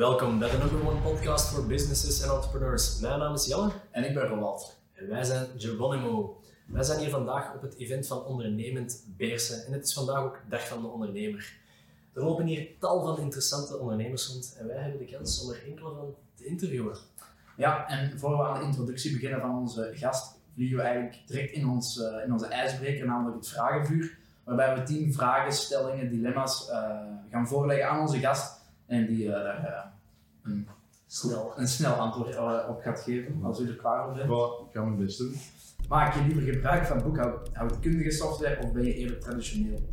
Welkom bij de number one podcast voor businesses en entrepreneurs. Mijn naam is Jelle En ik ben Roland. en wij zijn Geronimo. Wij zijn hier vandaag op het event van Ondernemend Beersen en het is vandaag ook Dag van de Ondernemer. Er lopen hier tal van interessante ondernemers rond en wij hebben de kans om er enkele van te interviewen. Ja, en voor we aan de introductie beginnen van onze gast, vliegen we eigenlijk direct in, ons, eh, in onze ijsbreker, namelijk het vragenvuur. Waarbij we tien vragen, stellingen, dilemma's eh, gaan voorleggen aan onze gast. En die eh, daar een, Snel. een snel antwoord eh, op gaat geven, als u er klaar voor bent. Ik ga mijn best doen. Maak je liever gebruik van boekhoudkundige software of ben je eerder traditioneel?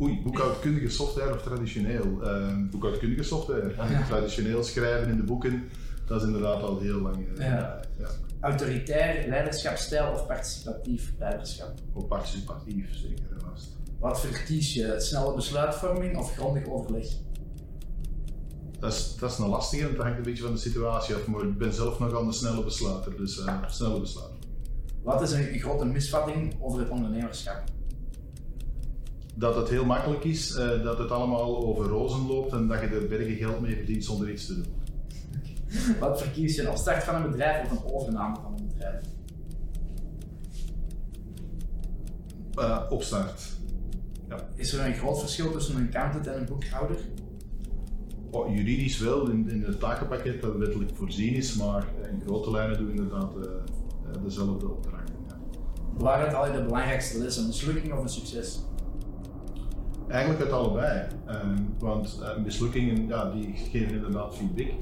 Oei, boekhoudkundige software of traditioneel? Ehm, boekhoudkundige software. Ja. Traditioneel schrijven in de boeken, dat is inderdaad al heel lang. eh, Ja. ja. Autoritair leiderschapsstijl of participatief leiderschap? Participatief, zeker en vast. Wat verkies je? Snelle besluitvorming of grondig overleg? Dat is, dat is een lastige, want dat hangt een beetje van de situatie af. Maar ik ben zelf nogal een snelle besluiter, dus eh, snelle besluiter. Wat is een grote misvatting over het ondernemerschap? Dat het heel makkelijk is, eh, dat het allemaal over rozen loopt en dat je er bergen geld mee verdient zonder iets te doen. Wat verkies je? Een opstart van een bedrijf of een overname van een bedrijf? Eh, opstart. Is er een groot verschil tussen een accountant en een boekhouder? Oh, juridisch wel, in, in het takenpakket dat wettelijk voorzien is, maar in grote lijnen doen we inderdaad eh, eh, dezelfde opdrachten. Ja. Waaruit al je de belangrijkste les? Een mislukking of een succes? Eigenlijk het allebei, Ehm, want eh, mislukkingen ja, die geven inderdaad feedback,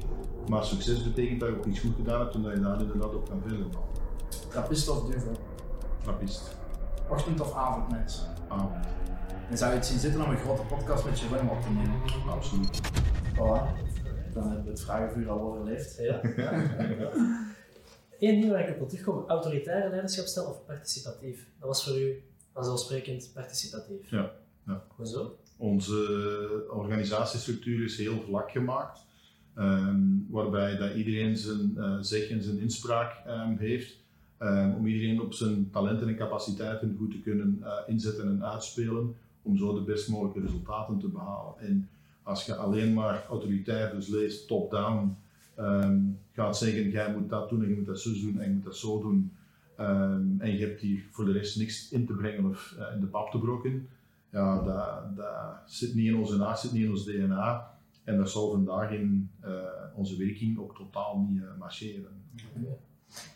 maar succes betekent dat je ook iets goed gedaan hebt en dat je daar inderdaad op kan verder bouwen. Trappist of duvel? Trappist, Ochtend of avondmens? avond, En zou je het zien zitten om een grote podcast met Jeroen op te nemen? absoluut. Voilà. Dan hebben we het vragenvuur al overleefd. Ja. Eén ding waar ik op wil terugkomen, autoritaire leiderschapsstijl of participatief? Dat was voor u vanzelfsprekend participatief. Ja, ja. Hoezo? Onze organisatiestructuur is heel vlak gemaakt, ehm, waarbij dat iedereen zijn eh, zeg en zijn inspraak ehm, heeft, ehm, om iedereen op zijn talenten en capaciteiten goed te kunnen eh, inzetten en uitspelen, om zo de best mogelijke resultaten te behalen. En als je alleen maar autoritair, dus leest top-down, ehm, gaat zeggen, jij moet dat doen en je moet dat zo doen en je moet dat zo doen, ehm, en je hebt hier voor de rest niks in te brengen of eh, in de pap te brokken, ja, dat, dat zit niet in onze naast, zit niet in ons DNA. En dat zal vandaag in eh, onze werking ook totaal niet eh, marcheren.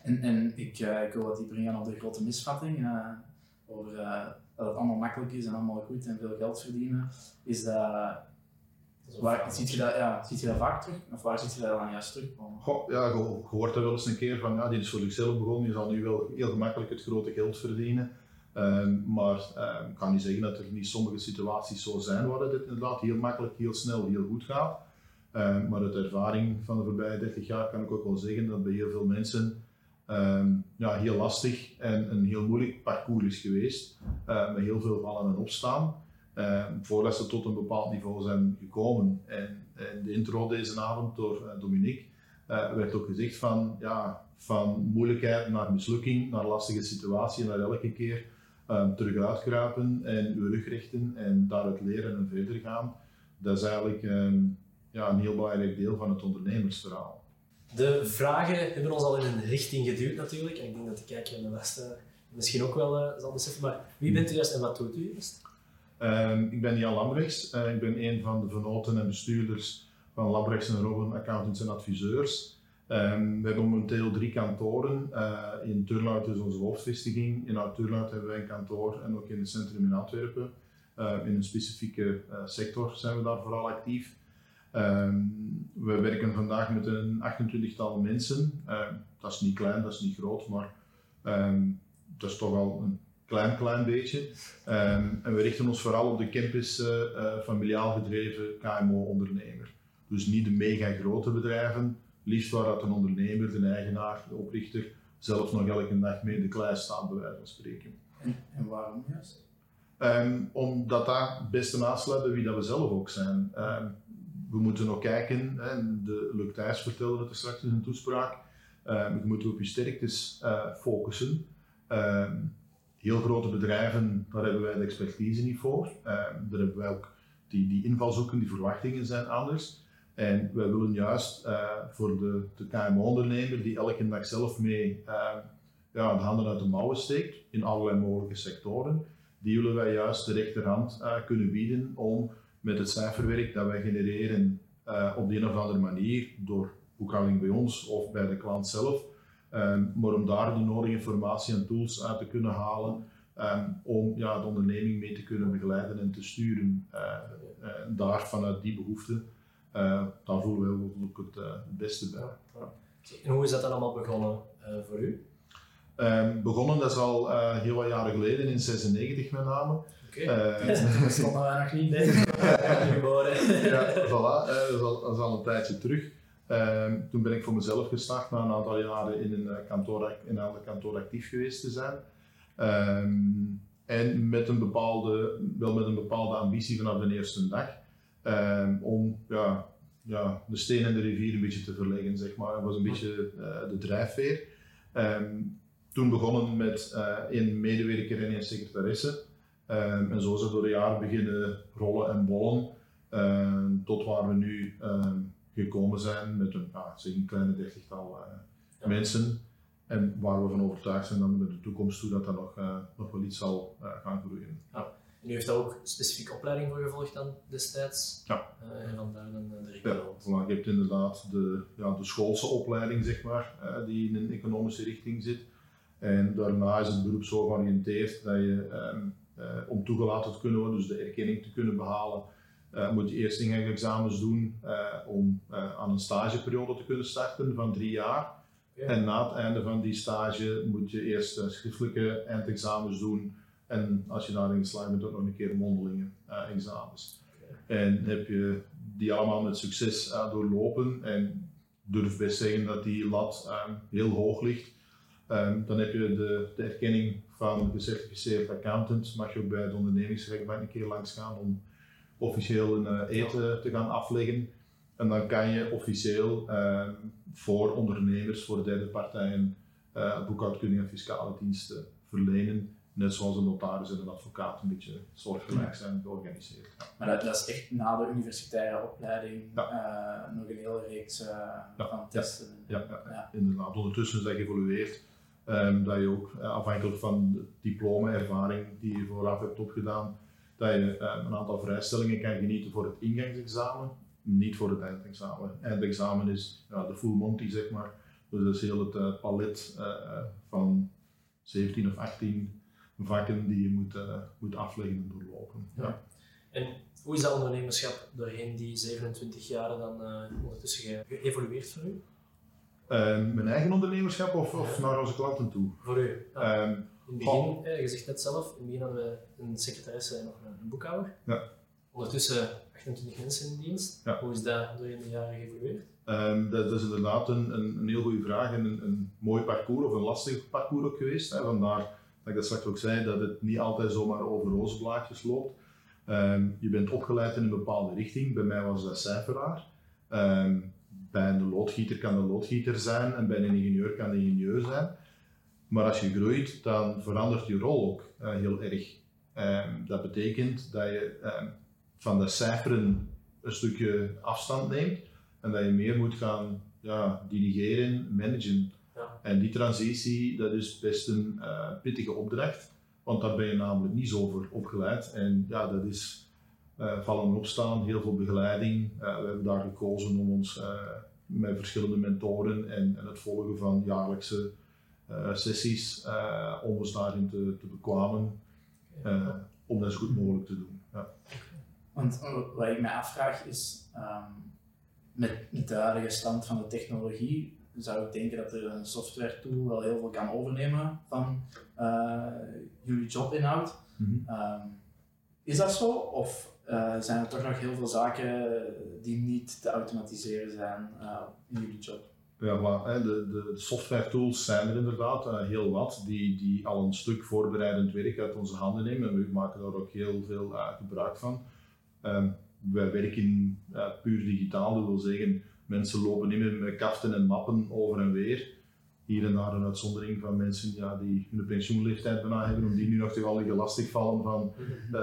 En, en ik, ik wil wat dieper ingaan op de grote misvatting. over dat het allemaal makkelijk is en allemaal goed en veel geld verdienen. Is dat, waar, ziet, je dat, ja, ziet je dat vaak terug? Of waar ziet je dat dan juist terug? Goh, ja, je, je hoort dat wel eens een keer van, ja, die is voor zichzelf begonnen, je zal nu wel heel gemakkelijk het grote geld verdienen. Ehm, maar ehm, ik kan niet zeggen dat er niet sommige situaties zo zijn waar het inderdaad heel makkelijk, heel snel, heel goed gaat. Ehm, maar uit ervaring van de voorbije 30 jaar kan ik ook wel zeggen dat bij heel veel mensen ehm, ja, heel lastig en een heel moeilijk parcours is geweest. eh, met heel veel vallen en opstaan. ehm, voordat ze tot een bepaald niveau zijn gekomen. En, de intro deze avond door eh, Dominique werd ook gezegd van, ja, van moeilijkheid naar mislukking, naar lastige situatie, naar elke keer um, terug uitkruipen en uw rug richten en daaruit leren en verder gaan. Dat is eigenlijk ja, een heel belangrijk deel van het ondernemersverhaal. De vragen hebben ons al in een richting geduwd natuurlijk. En ik denk dat de kijker en de luisteraar misschien ook wel eh, zal beseffen. Maar wie bent u juist en wat doet u juist? Ehm, ik ben Jan Lambrechts. Eh, ik ben een van de vernoten en bestuurders van Lambrechts en Robben Accountants en Adviseurs. Ehm, we hebben momenteel drie kantoren. Eh, in Turnhout is onze hoofdvestiging. In Oud-Turnhout hebben wij een kantoor en ook in het centrum in Antwerpen. Eh, in een specifieke sector zijn we daar vooral actief. Ehm, we werken vandaag met een 28-tal mensen. Ehm, dat is niet klein, dat is niet groot, maar ehm, dat is toch wel een klein, klein beetje. En we richten ons vooral op de campus eh, eh, familiaal gedreven KMO-ondernemer. Dus niet de mega grote bedrijven, liefst waar dat een ondernemer, de eigenaar, de oprichter, zelf nog elke dag mee in de klei staat, bij wijze van spreken. En, en waarom juist? Ehm, omdat dat het beste aansluit bij wie dat we zelf ook zijn. We moeten ook kijken, hè, de Luc Thijs vertelde het er straks in zijn toespraak, ehm, je moet op je sterktes eh, focussen. Ehm, heel grote bedrijven, daar hebben wij de expertise niet voor. Ehm, daar hebben wij ook die, die invalshoeken, die verwachtingen zijn anders. En wij willen juist uh, voor de, de KMO-ondernemer die elke dag zelf mee ja, de handen uit de mouwen steekt in allerlei mogelijke sectoren, die willen wij juist de rechterhand uh, kunnen bieden om met het cijferwerk dat wij genereren op de een of andere manier door boekhouding bij ons of bij de klant zelf, um, maar om daar de nodige informatie en tools uit te kunnen halen um, om ja, de onderneming mee te kunnen begeleiden en te sturen. daar vanuit die behoeften uh, daar voelen we ook het, beste bij. Ja. En hoe is dat dan allemaal begonnen voor u? Um, begonnen, dat is al heel wat jaren geleden, in 96 met name. Oké, okay. dat stonden wij nog niet nee. geboren. ja, voilà, dat is, al, dat, is al, een tijdje terug. Um, toen ben ik voor mezelf gestart na een aantal jaren in een, kantoor, in een ander kantoor actief geweest te zijn. Um, en met een bepaalde, wel met een bepaalde ambitie vanaf de eerste dag. Um, om ja, ja, de steen en de rivier een beetje te verleggen, zeg maar. Dat was een beetje uh, de drijfveer. Um, toen begonnen met één medewerker en één secretaresse. Um, en zo is het door de jaren beginnen rollen en bollen. tot waar we nu gekomen zijn met een, ah, zeg een kleine dertigtal ja. mensen. En waar we van overtuigd zijn dat we de toekomst toe dat dat nog, nog wel iets zal gaan groeien. Ja. En u heeft daar ook specifieke opleiding voor gevolgd dan destijds? Ja. Uh, en vandaar dan de ja, voilà, je hebt inderdaad de, ja, de schoolse opleiding, zeg maar, die in een economische richting zit. En daarna is het beroep zo georiënteerd dat je, um, uh, om toegelaten te kunnen worden, dus de erkenning te kunnen behalen, moet je eerst ingangsexamens doen om aan een stageperiode te kunnen starten van drie jaar. Ja. En na het einde van die stage moet je eerst schriftelijke eindexamens doen en als je daarin geslaagd bent, ook nog een keer mondelinge examens. Okay. En heb je die allemaal met succes doorlopen en durf best zeggen dat die lat um, heel hoog ligt, um, dan heb je de, de erkenning van gecertificeerd accountant. Mag je ook bij de ondernemingsrechtbank een keer langs gaan om officieel een uh, eten te gaan afleggen. En dan kan je officieel um, voor ondernemers, voor derde partijen, boekhoudkundige en fiscale diensten verlenen net zoals een notaris en een advocaat een beetje soortgelijk zijn georganiseerd. Ja. Maar dat, dat, is echt na de universitaire opleiding ja. uh, nog een hele reeks uh, van testen. Ja. Ja, inderdaad. Ondertussen is dat geëvolueerd. Um, dat je ook uh, afhankelijk van de diploma-ervaring die je vooraf hebt opgedaan, dat je een aantal vrijstellingen kan genieten voor het ingangsexamen, niet voor het eindexamen. Eindexamen is de full monty, zeg maar. Dus dat is heel het palet van 17 of 18 vakken die je moet, moet afleggen en doorlopen. Ja. En hoe is dat ondernemerschap doorheen die 27 jaar dan ondertussen geëvolueerd voor u? Uh, mijn eigen ondernemerschap of, of naar onze klanten toe? Voor u. Ja. Um, in het begin, eh, je zegt net zelf, in het begin hadden we een secretaresse en nog een boekhouder. Ja. Ondertussen 28 mensen in dienst. Ja. Hoe is dat doorheen de jaren geëvolueerd? Um, dat, dat, is inderdaad een, een, een heel goede vraag en een, een mooi parcours of een lastig parcours ook geweest. Hè. Vandaar dat ik dat straks ook zei, dat het niet altijd zomaar over rozenblaadjes loopt. Um, je bent opgeleid in een bepaalde richting. Bij mij was dat cijferaar. Um, bij een loodgieter kan een loodgieter zijn en bij een ingenieur kan een ingenieur zijn. Maar als je groeit, dan verandert je rol ook uh, heel erg. Um, dat betekent dat je van de cijferen een stukje afstand neemt en dat je meer moet gaan ja, dirigeren, managen. En die transitie, dat is best een uh, pittige opdracht, want daar ben je namelijk niet zo voor opgeleid. En ja, dat is vallen en opstaan, heel veel begeleiding. Uh, we hebben daar gekozen om ons met verschillende mentoren en, en, het volgen van jaarlijkse sessies, om ons daarin te, te bekwamen, om dat zo goed mogelijk te doen. Ja. Want wat ik mij afvraag is, um, met, met de huidige stand van de technologie, zou ik denken dat er een software tool wel heel veel kan overnemen van uh, jullie jobinhoud. Mm um, is dat zo? Of uh, zijn er toch nog heel veel zaken die niet te automatiseren zijn uh, in jullie job? Ja, maar, de, de, software tools zijn er inderdaad heel wat, die, die al een stuk voorbereidend werk uit onze handen nemen en we maken daar ook heel veel gebruik van. Um, wij werken puur digitaal, dat wil zeggen, Mensen lopen niet meer met kaften en mappen over en weer. Hier en daar een uitzondering van mensen ja, die hun pensioenleeftijd bijna hebben, om die nu nog al lastig vallen van uh,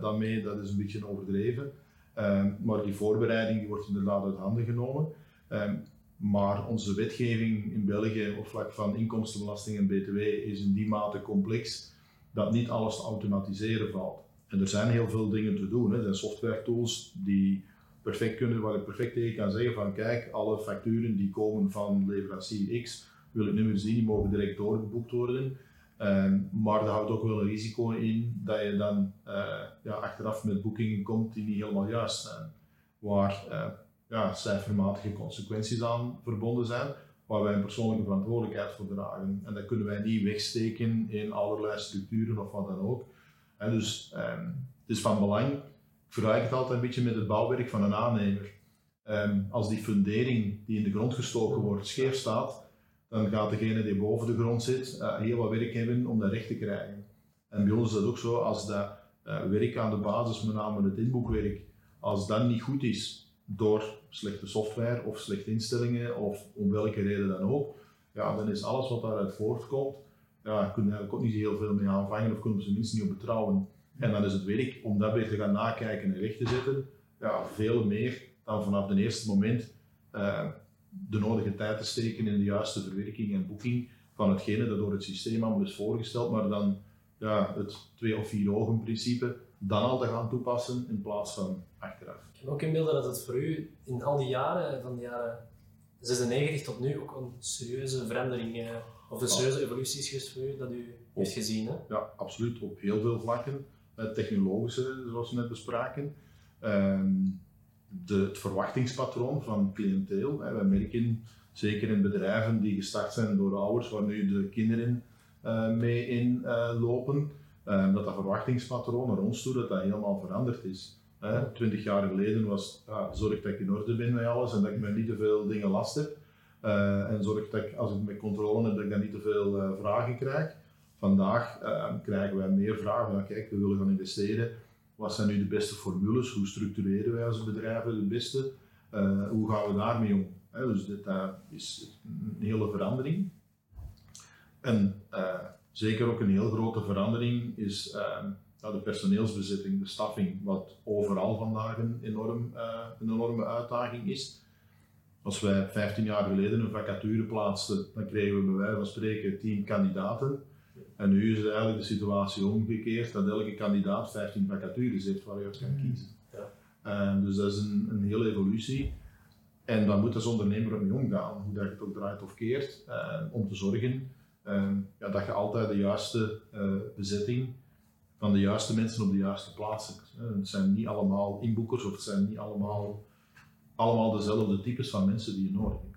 daarmee, dat is een beetje overdreven. Ehm, maar die voorbereiding die wordt inderdaad uit handen genomen. Ehm, maar onze wetgeving in België op vlak van inkomstenbelasting en btw is in die mate complex dat niet alles te automatiseren valt. En er zijn heel veel dingen te doen. Hè. Er zijn software tools die perfect kunnen, waar ik perfect tegen kan zeggen van kijk, alle facturen die komen van leverancier X wil ik nu zien, die mogen direct doorgeboekt worden. Ehm, maar daar houdt ook wel een risico in dat je dan uh, ja, achteraf met boekingen komt die niet helemaal juist zijn. Waar uh, ja, cijfermatige consequenties aan verbonden zijn, waar wij een persoonlijke verantwoordelijkheid voor dragen. En dat kunnen wij niet wegsteken in allerlei structuren of wat dan ook. En dus um, het is van belang, ik vergelijk het altijd een beetje met het bouwwerk van een aannemer. Um, als die fundering die in de grond gestoken wordt scheef staat, dan gaat degene die boven de grond zit uh, heel wat werk hebben om dat recht te krijgen. En bij ons is dat ook zo, als dat uh, werk aan de basis, met name het inboekwerk, als dat niet goed is door slechte software of slechte instellingen of om welke reden dan ook, ja, dan is alles wat daaruit voortkomt, ja, kun je eigenlijk ook niet heel veel mee aanvangen of kunnen ze minstens niet op betrouwen. En dan is het werk om dat weer te gaan nakijken en recht te zetten, ja, veel meer dan vanaf het eerste moment uh, de nodige tijd te steken in de juiste verwerking en boeking van hetgene dat door het systeem allemaal is voorgesteld, maar dan ja, het twee of vier ogen principe dan al te gaan toepassen in plaats van achteraf. Ik kan ook inbeelden dat het voor u in al die jaren, van de jaren 96 tot nu, ook een serieuze verandering uh, of een serieuze evolutie is geweest voor u dat u heeft gezien. Hè? Ja, absoluut. Op heel veel vlakken. Het technologische, zoals we net bespraken. Um, de, het verwachtingspatroon van cliënteel. Wij merken, zeker in bedrijven die gestart zijn door ouders, waar nu de kinderen uh, mee inlopen, uh, uh, dat dat verwachtingspatroon naar ons toe, dat dat helemaal veranderd is. Twintig jaar geleden was, zorg dat ik in orde ben met alles en dat ik me niet te veel dingen last heb. En zorg dat ik, als ik met controle heb, dat ik dan niet te veel vragen krijg. Vandaag krijgen wij meer vragen kijk, we willen gaan investeren. Wat zijn nu de beste formules? Hoe structureren wij als bedrijven het beste? hoe gaan we daarmee om? dus dit is een hele verandering. En zeker ook een heel grote verandering is de personeelsbezetting, de staffing, wat overal vandaag een, enorm, een enorme uitdaging is. Als wij 15 jaar geleden een vacature plaatsten, dan kregen we bij wijze van spreken 10 kandidaten. En nu is het eigenlijk de situatie omgekeerd dat elke kandidaat 15 vacatures heeft waar je uit kan kiezen. Ja. dus dat is een, een hele evolutie. En dan moet als ondernemer mee omgaan, hoe dat je het ook draait of keert, uh, om te zorgen uh, ja, dat je altijd de juiste uh, bezetting van de juiste mensen op de juiste plaats hebt. het zijn niet allemaal inboekers of het zijn niet allemaal allemaal dezelfde types van mensen die je nodig hebt.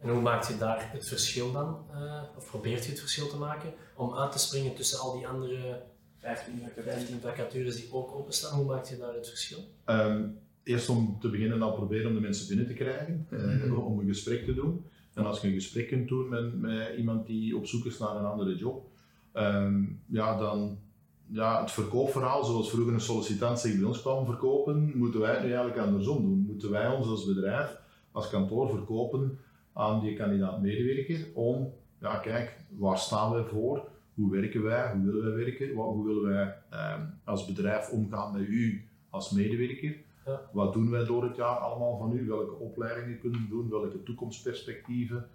En hoe maakt je daar het verschil dan, uh, of probeert je het verschil te maken, om uit te springen tussen al die andere 15, 15 vacatures die ook openstaan? Hoe maakt je daar het verschil? Um, eerst om te beginnen al proberen om de mensen binnen te krijgen, uh, om een gesprek te doen. En als je een gesprek kunt doen met, met iemand die op zoek is naar een andere job, um, ja, dan ja, het verkoopverhaal, zoals vroeger een sollicitant zich bij ons kwam verkopen, moeten wij het nu eigenlijk andersom doen. Moeten wij ons als bedrijf, als kantoor verkopen aan die kandidaat-medewerker om, ja kijk, waar staan wij voor? Hoe werken wij? Hoe willen wij werken? Wat, hoe willen wij eh, als bedrijf omgaan met u als medewerker? Ja. Wat doen wij door het jaar allemaal van u? Welke opleidingen kunnen we doen? Welke toekomstperspectieven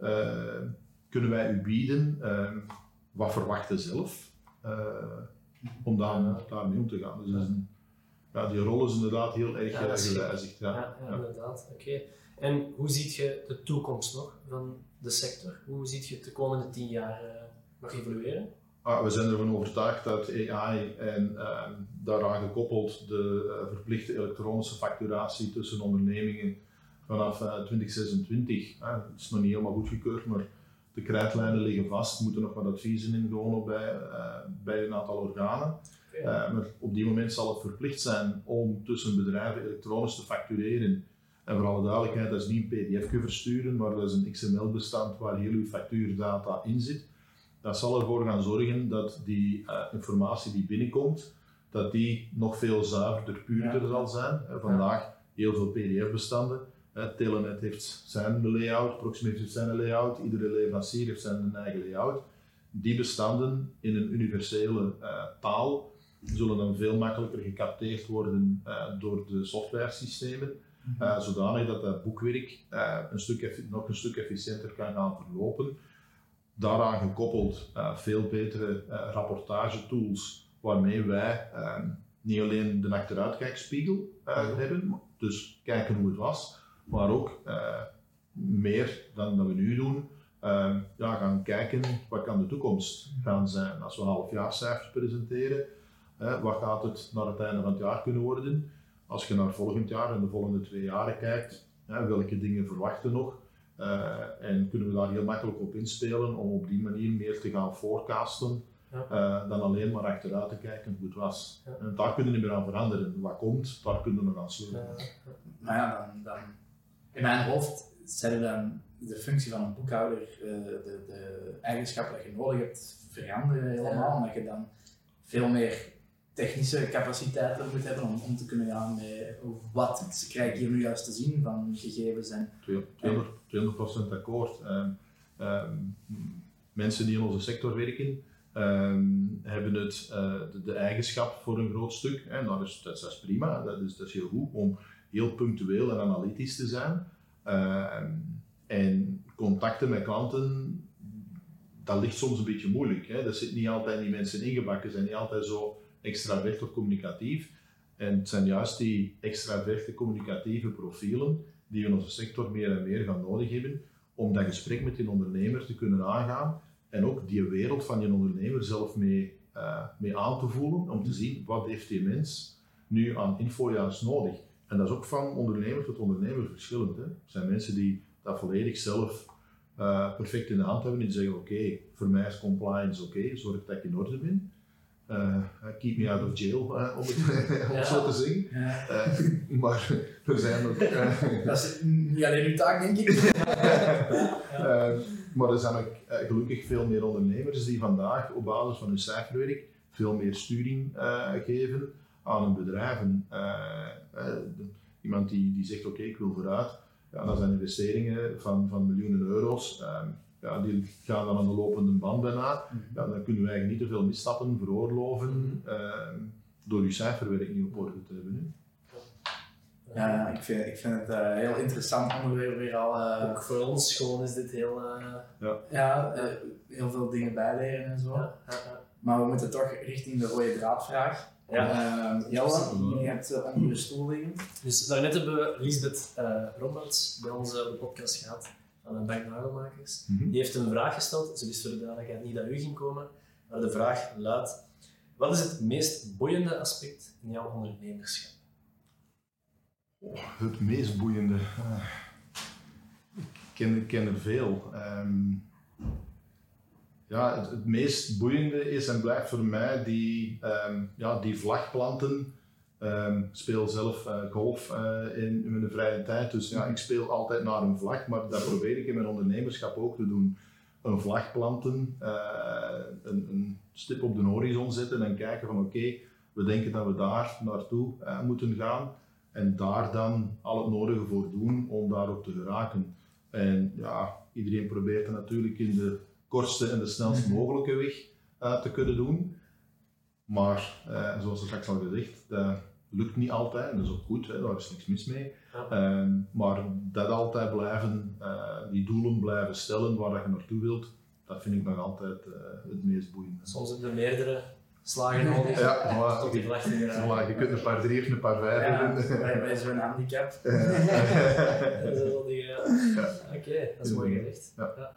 uh, kunnen wij u bieden? Uh, wat verwachten zelf? om daar, daarmee om te gaan. Dus een, ja, die rol is inderdaad heel erg ja, gewijzigd. Ja. Ja, inderdaad. Oké. En hoe ziet je de toekomst nog van de sector? Hoe ziet je het de komende tien jaar uh, nog evolueren? Ah, we zijn ervan overtuigd dat AI en uh, daaraan gekoppeld de uh, verplichte elektronische facturatie tussen ondernemingen vanaf 2026, het is nog niet helemaal goedgekeurd, maar de krijtlijnen liggen vast, moeten nog wat adviezen inwonen bij, bij een aantal organen. Maar op die moment zal het verplicht zijn om tussen bedrijven elektronisch te factureren. En voor alle duidelijkheid, dat is niet een pdf versturen, maar dat is een XML-bestand waar heel uw factuurdata in zit. Dat zal ervoor gaan zorgen dat die uh, informatie die binnenkomt, dat die nog veel zuiverder, puurder zal zijn. vandaag heel veel pdf-bestanden Telenet heeft zijn layout, Proximus heeft zijn layout, iedere leverancier heeft zijn eigen layout. Die bestanden in een universele uh, taal zullen dan veel makkelijker gecapteerd worden door de softwaresystemen. Uh, zodanig dat dat boekwerk een stuk nog een stuk efficiënter kan gaan verlopen. Daaraan gekoppeld veel betere rapportagetools waarmee wij ehm, niet alleen de achteruitkijkspiegel hebben, dus kijken hoe het was, maar ook meer dan dat we nu doen, uh, ja, gaan kijken wat kan de toekomst gaan zijn. Als we halfjaarcijfers presenteren, wat gaat het naar het einde van het jaar kunnen worden? Als je naar volgend jaar en de volgende twee jaren kijkt, welke dingen verwachten nog? Uh, en kunnen we daar heel makkelijk op inspelen om op die manier meer te gaan forecasten ja. uh, dan alleen maar achteruit te kijken hoe het was. Ja. En daar kunnen we niet meer aan veranderen. Wat komt, daar kunnen we nog aan sleutelen. Ja. Maar ja, dan, dan in mijn hoofd zijn dan de functie van een boekhouder, uh, de, de eigenschappen dat je nodig hebt, veranderen helemaal. Omdat je dan veel meer technische capaciteiten moet hebben om, om te kunnen gaan met wat krijg ik hier nu juist te zien van gegevens. En, 200%, 200 akkoord. Um, um, mensen die in onze sector werken, um, hebben het, uh, de, eigenschap voor een groot stuk. En dat is, dat is prima, dat is, dat is heel goed om heel punctueel en analytisch te zijn. En contacten met klanten, dat ligt soms een beetje moeilijk. Hè? Dat zit niet altijd in die mensen ingebakken, zijn niet altijd zo extravert of communicatief. En het zijn juist die extraverte communicatieve profielen die we in onze sector meer en meer gaan nodig hebben om dat gesprek met die ondernemer te kunnen aangaan en ook die wereld van die ondernemer zelf mee, uh, mee aan te voelen, om te zien wat heeft die mens nu aan info juist nodig. En dat is ook van ondernemer tot ondernemer verschillend. Hè. Er zijn mensen die dat volledig zelf uh, perfect in de hand hebben en die zeggen: Oké, voor mij is compliance oké, zorg dat ik in orde ben. Uh, keep me out of jail, uh, om het om zo te zeggen. Ja. maar er zijn ook. dat is niet alleen uw taak, denk ik. maar er zijn ook gelukkig veel meer ondernemers die vandaag op basis van hun cijferwerk veel meer sturing geven aan hun bedrijven. iemand die, die zegt: Oké, ik wil vooruit ja, dat zijn investeringen van, van miljoenen euro's. Um, ja, die gaan dan aan de lopende band bijna. Mhm. Ja, dan kunnen wij niet te veel misstappen veroorloven um, door je cijferwerk niet op orde te hebben. Ja, ik vind, ik vind het een uh, heel interessant onderwerp weer al. Uh, Ook voor ons gewoon is dit heel... Uh, ja, ja heel veel dingen bijleren en zo. Ja, maar we moeten toch richting de rode draadvraag. Ja. Uh, Jelle, je hebt uh, onder de stoel liggen. Dus daarnet hebben we Lisbeth uh, Roberts bij ons op de podcast gehad van de Bank Nagelmakers. Mm -hmm. Die heeft een vraag gesteld. Ze wist voor de duidelijkheid niet dat u ging komen. Maar de vraag luidt: Wat is het meest boeiende aspect in jouw ondernemerschap? Oh, het meest boeiende. Uh, ik ken, ik ken er veel. Um, ja, het, het, meest boeiende is en blijft voor mij die, um, ja, die vlagplanten. Um, speel zelf uh, golf uh, in, in, mijn vrije tijd, dus ja, ik speel altijd naar een vlag, maar dat probeer ik in mijn ondernemerschap ook te doen. Een vlag planten, uh, een, een, stip op de horizon zetten en kijken van oké, okay, we denken dat we daar naartoe moeten gaan en daar dan al het nodige voor doen om daarop te geraken. En ja, iedereen probeert er natuurlijk in de kortste en de snelst mogelijke weg te kunnen doen. Maar zoals er straks al gezegd, lukt niet altijd en dat is ook goed, hè, daar is niks mis mee. Ja. Uh, maar dat altijd blijven, eh, die doelen blijven stellen waar dat je naartoe wilt, dat vind ik nog altijd het meest boeiende. Soms hebben we meerdere slagen nodig ja, maar, tot die vlag voilà, Je kunt een paar drie of een paar vijf ja, hebben. Bij, bij zo'n handicap. Oké, dat is mooi gezegd. Ja.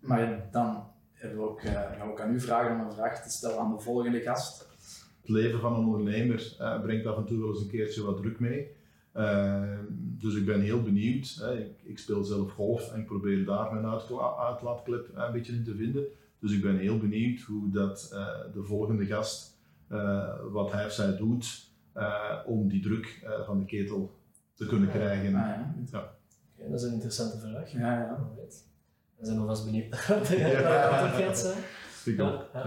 Maar dan hebben we ook, uh, gaan we ook aan u vragen om een vraag te stellen aan de volgende gast. Het leven van een ondernemer uh, brengt af en toe wel eens een keertje wat druk mee. Uh, dus ik ben heel benieuwd. Hè. Ik, ik, speel zelf golf en ik probeer daar mijn uitlaatklep een beetje in te vinden. Dus ik ben heel benieuwd hoe dat, de volgende gast, wat hij of zij doet om die druk van de ketel te kunnen krijgen. Ah, ja. ja. Okay, dat is een interessante vraag. Ja, ja. We zijn alvast benieuwd naar wat er gaat zijn. Ja, ja.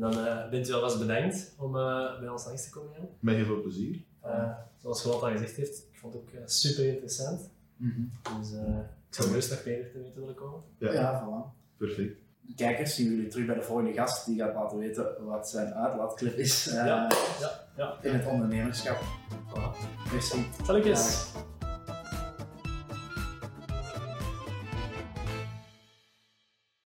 En dan uh, bent u alvast bedankt om uh, bij ons langs te komen. Jan. Met heel veel plezier. Uh, zoals Charlotte al gezegd heeft, ik vond het ook super interessant. Mm -hmm. Dus ik zou gerust nog verder te weten willen komen. Ja, ja voilà. Perfect. kijkers zien jullie terug bij de volgende gast die gaat laten weten wat zijn uitlaatklep is eh, Ja, ja, ja. in het ondernemerschap. Voilà. Merci. Salutjes. Dag.